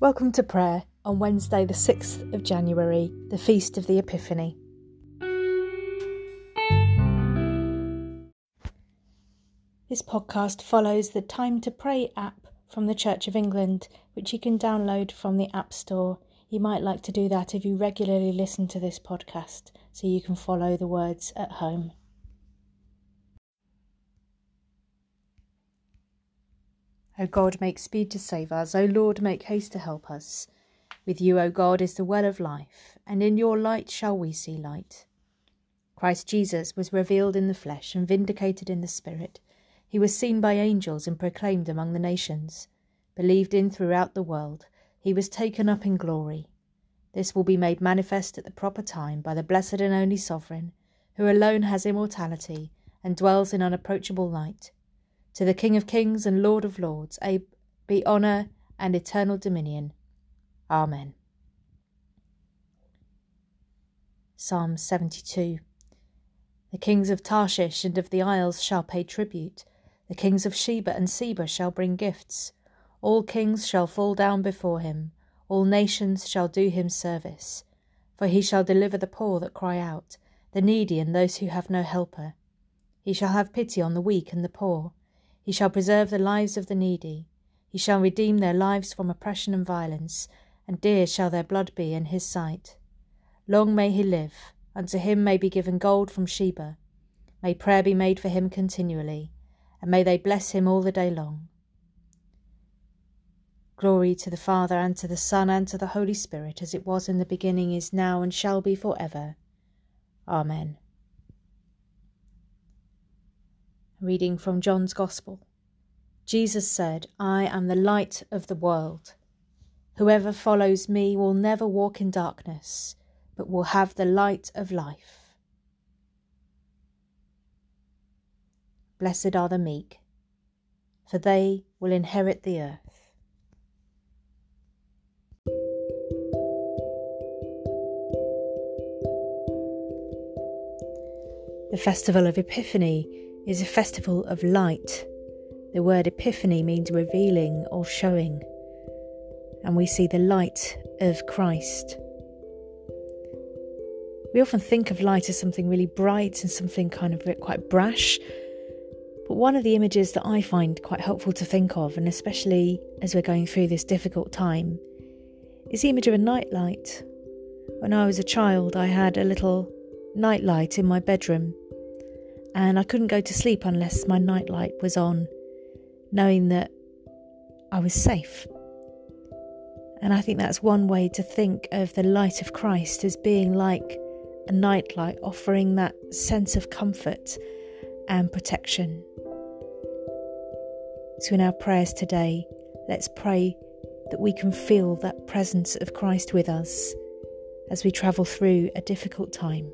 Welcome to prayer on Wednesday, the 6th of January, the feast of the Epiphany. This podcast follows the Time to Pray app from the Church of England, which you can download from the App Store. You might like to do that if you regularly listen to this podcast so you can follow the words at home. O God, make speed to save us. O Lord, make haste to help us. With you, O God, is the well of life, and in your light shall we see light. Christ Jesus was revealed in the flesh and vindicated in the Spirit. He was seen by angels and proclaimed among the nations. Believed in throughout the world, he was taken up in glory. This will be made manifest at the proper time by the blessed and only Sovereign, who alone has immortality and dwells in unapproachable light to the King of kings and Lord of lords be honour and eternal dominion. Amen. Psalm 72 The kings of Tarshish and of the isles shall pay tribute. The kings of Sheba and Seba shall bring gifts. All kings shall fall down before him. All nations shall do him service. For he shall deliver the poor that cry out, the needy and those who have no helper. He shall have pity on the weak and the poor he shall preserve the lives of the needy. He shall redeem their lives from oppression and violence, and dear shall their blood be in his sight. Long may he live, unto him may be given gold from Sheba. May prayer be made for him continually, and may they bless him all the day long. Glory to the Father, and to the Son, and to the Holy Spirit, as it was in the beginning, is now, and shall be for ever. Amen. Reading from John's Gospel. Jesus said, I am the light of the world. Whoever follows me will never walk in darkness, but will have the light of life. Blessed are the meek, for they will inherit the earth. The festival of Epiphany is a festival of light. The word epiphany means revealing or showing, and we see the light of Christ. We often think of light as something really bright and something kind of quite brash. But one of the images that I find quite helpful to think of, and especially as we're going through this difficult time, is the image of a nightlight. When I was a child, I had a little nightlight in my bedroom and I couldn't go to sleep unless my nightlight was on, knowing that I was safe. And I think that's one way to think of the light of Christ as being like a nightlight, offering that sense of comfort and protection. So, in our prayers today, let's pray that we can feel that presence of Christ with us as we travel through a difficult time.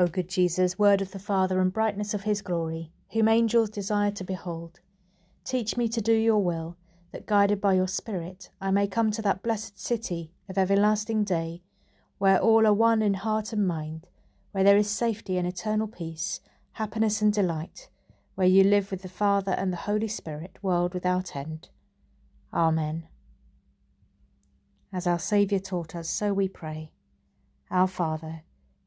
O good Jesus, word of the Father and brightness of his glory, whom angels desire to behold, teach me to do your will, that guided by your Spirit I may come to that blessed city of everlasting day, where all are one in heart and mind, where there is safety and eternal peace, happiness and delight, where you live with the Father and the Holy Spirit, world without end. Amen. As our Saviour taught us, so we pray. Our Father,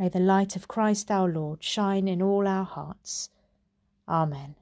May the light of Christ our Lord shine in all our hearts. Amen.